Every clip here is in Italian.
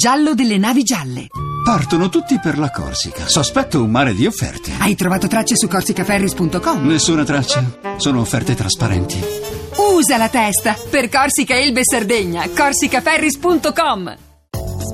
giallo delle navi gialle. Partono tutti per la Corsica. Sospetto un mare di offerte. Hai trovato tracce su corsicaferris.com? Nessuna traccia. Sono offerte trasparenti. Usa la testa per Corsica, Elbe Sardegna. corsicaferris.com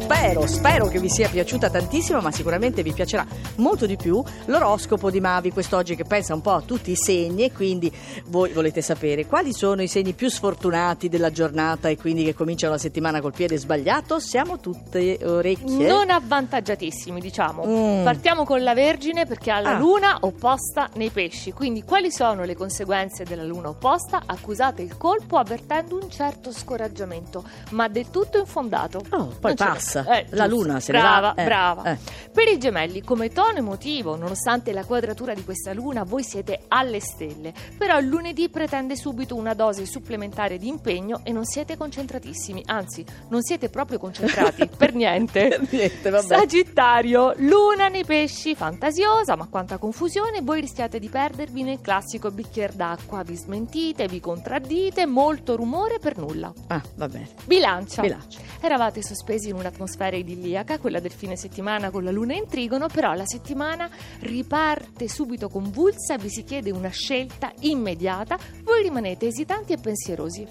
Spero, spero che vi sia piaciuta tantissimo, ma sicuramente vi piacerà molto di più l'oroscopo di Mavi quest'oggi che pensa un po' a tutti i segni e quindi voi volete sapere quali sono i segni più sfortunati della giornata e quindi che cominciano la settimana col piede sbagliato. Siamo tutte orecchie. Non avvantaggiatissimi, diciamo. Mm. Partiamo con la Vergine perché ha la Ah. luna opposta nei pesci. Quindi, quali sono le conseguenze della luna opposta? Accusate il colpo avvertendo un certo scoraggiamento, ma del tutto infondato. Oh, poi Non ce passa. Eh, La luna se ne brava, va. Eh, brava. eh. Per i gemelli, come tono emotivo, nonostante la quadratura di questa luna, voi siete alle stelle. Però il lunedì pretende subito una dose supplementare di impegno e non siete concentratissimi. Anzi, non siete proprio concentrati per niente. Per niente, vabbè. Sagittario, luna nei pesci, fantasiosa, ma quanta confusione, voi rischiate di perdervi nel classico bicchiere d'acqua, vi smentite, vi contraddite, molto rumore per nulla. Ah, va bene. Bilancia. Bilancia. Eravate sospesi in un'atmosfera idilliaca, quella del fine settimana con la luna in trigono, però la settimana riparte subito convulsa, vi si chiede una scelta immediata, voi rimanete esitanti e pensierosi.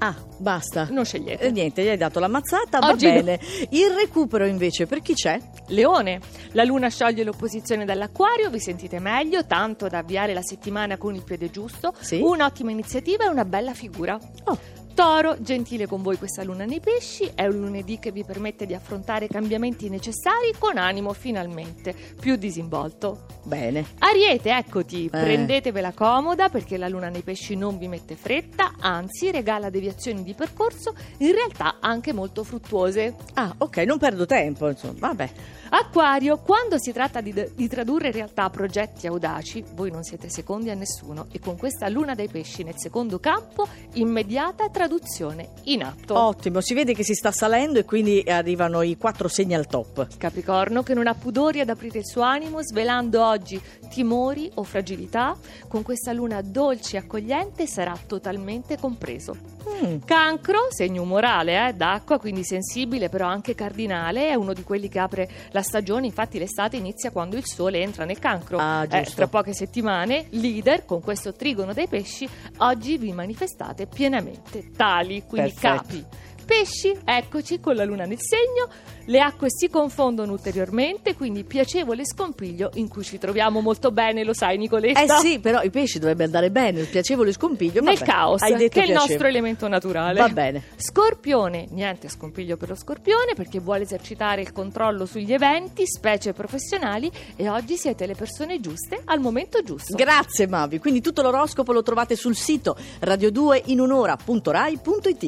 Ah, basta. Non scegliete. Eh, niente, gli hai dato la mazzata, Oggi va bene. Il recupero invece per chi c'è? Leone, la luna scioglie l'opposizione dall'acquario, vi sentite meglio, tanto da avviare la settimana con il piede giusto. Sì. Un'ottima iniziativa e una bella figura. Oh. Toro, gentile con voi questa luna nei pesci, è un lunedì che vi permette di affrontare i cambiamenti necessari con animo finalmente più disinvolto. Bene. Ariete, eccoti, prendetevela comoda perché la luna nei pesci non vi mette fretta, anzi regala deviazioni di percorso, in realtà anche molto fruttuose. Ah, ok, non perdo tempo, insomma. Vabbè. Acquario, quando si tratta di, di tradurre in realtà progetti audaci, voi non siete secondi a nessuno e con questa luna dei pesci nel secondo campo, immediata traduzione in atto. Ottimo, si vede che si sta salendo e quindi arrivano i quattro segni al top. Capricorno che non ha pudori ad aprire il suo animo, svelando oggi timori o fragilità, con questa luna dolce e accogliente sarà totalmente compreso. Mm. Cancro, segno umorale, eh, d'acqua, quindi sensibile però anche cardinale, è uno di quelli che apre la stagione, infatti l'estate inizia quando il sole entra nel cancro. Ah, Eh, tra poche settimane, leader, con questo trigono dei pesci, oggi vi manifestate pienamente tali, quindi Perfetto. capi. Pesci, eccoci con la luna nel segno, le acque si confondono ulteriormente, quindi piacevole scompiglio in cui ci troviamo molto bene, lo sai Nicoletta? Eh sì, però i pesci dovrebbe andare bene, il piacevole scompiglio. Nel vabbè, caos, che è il piacevole. nostro elemento naturale. Va bene. Scorpione, niente scompiglio per lo scorpione perché vuole esercitare il controllo sugli eventi, specie professionali e oggi siete le persone giuste al momento giusto. Grazie Mavi, quindi tutto l'oroscopo lo trovate sul sito radio2inunora.rai.it.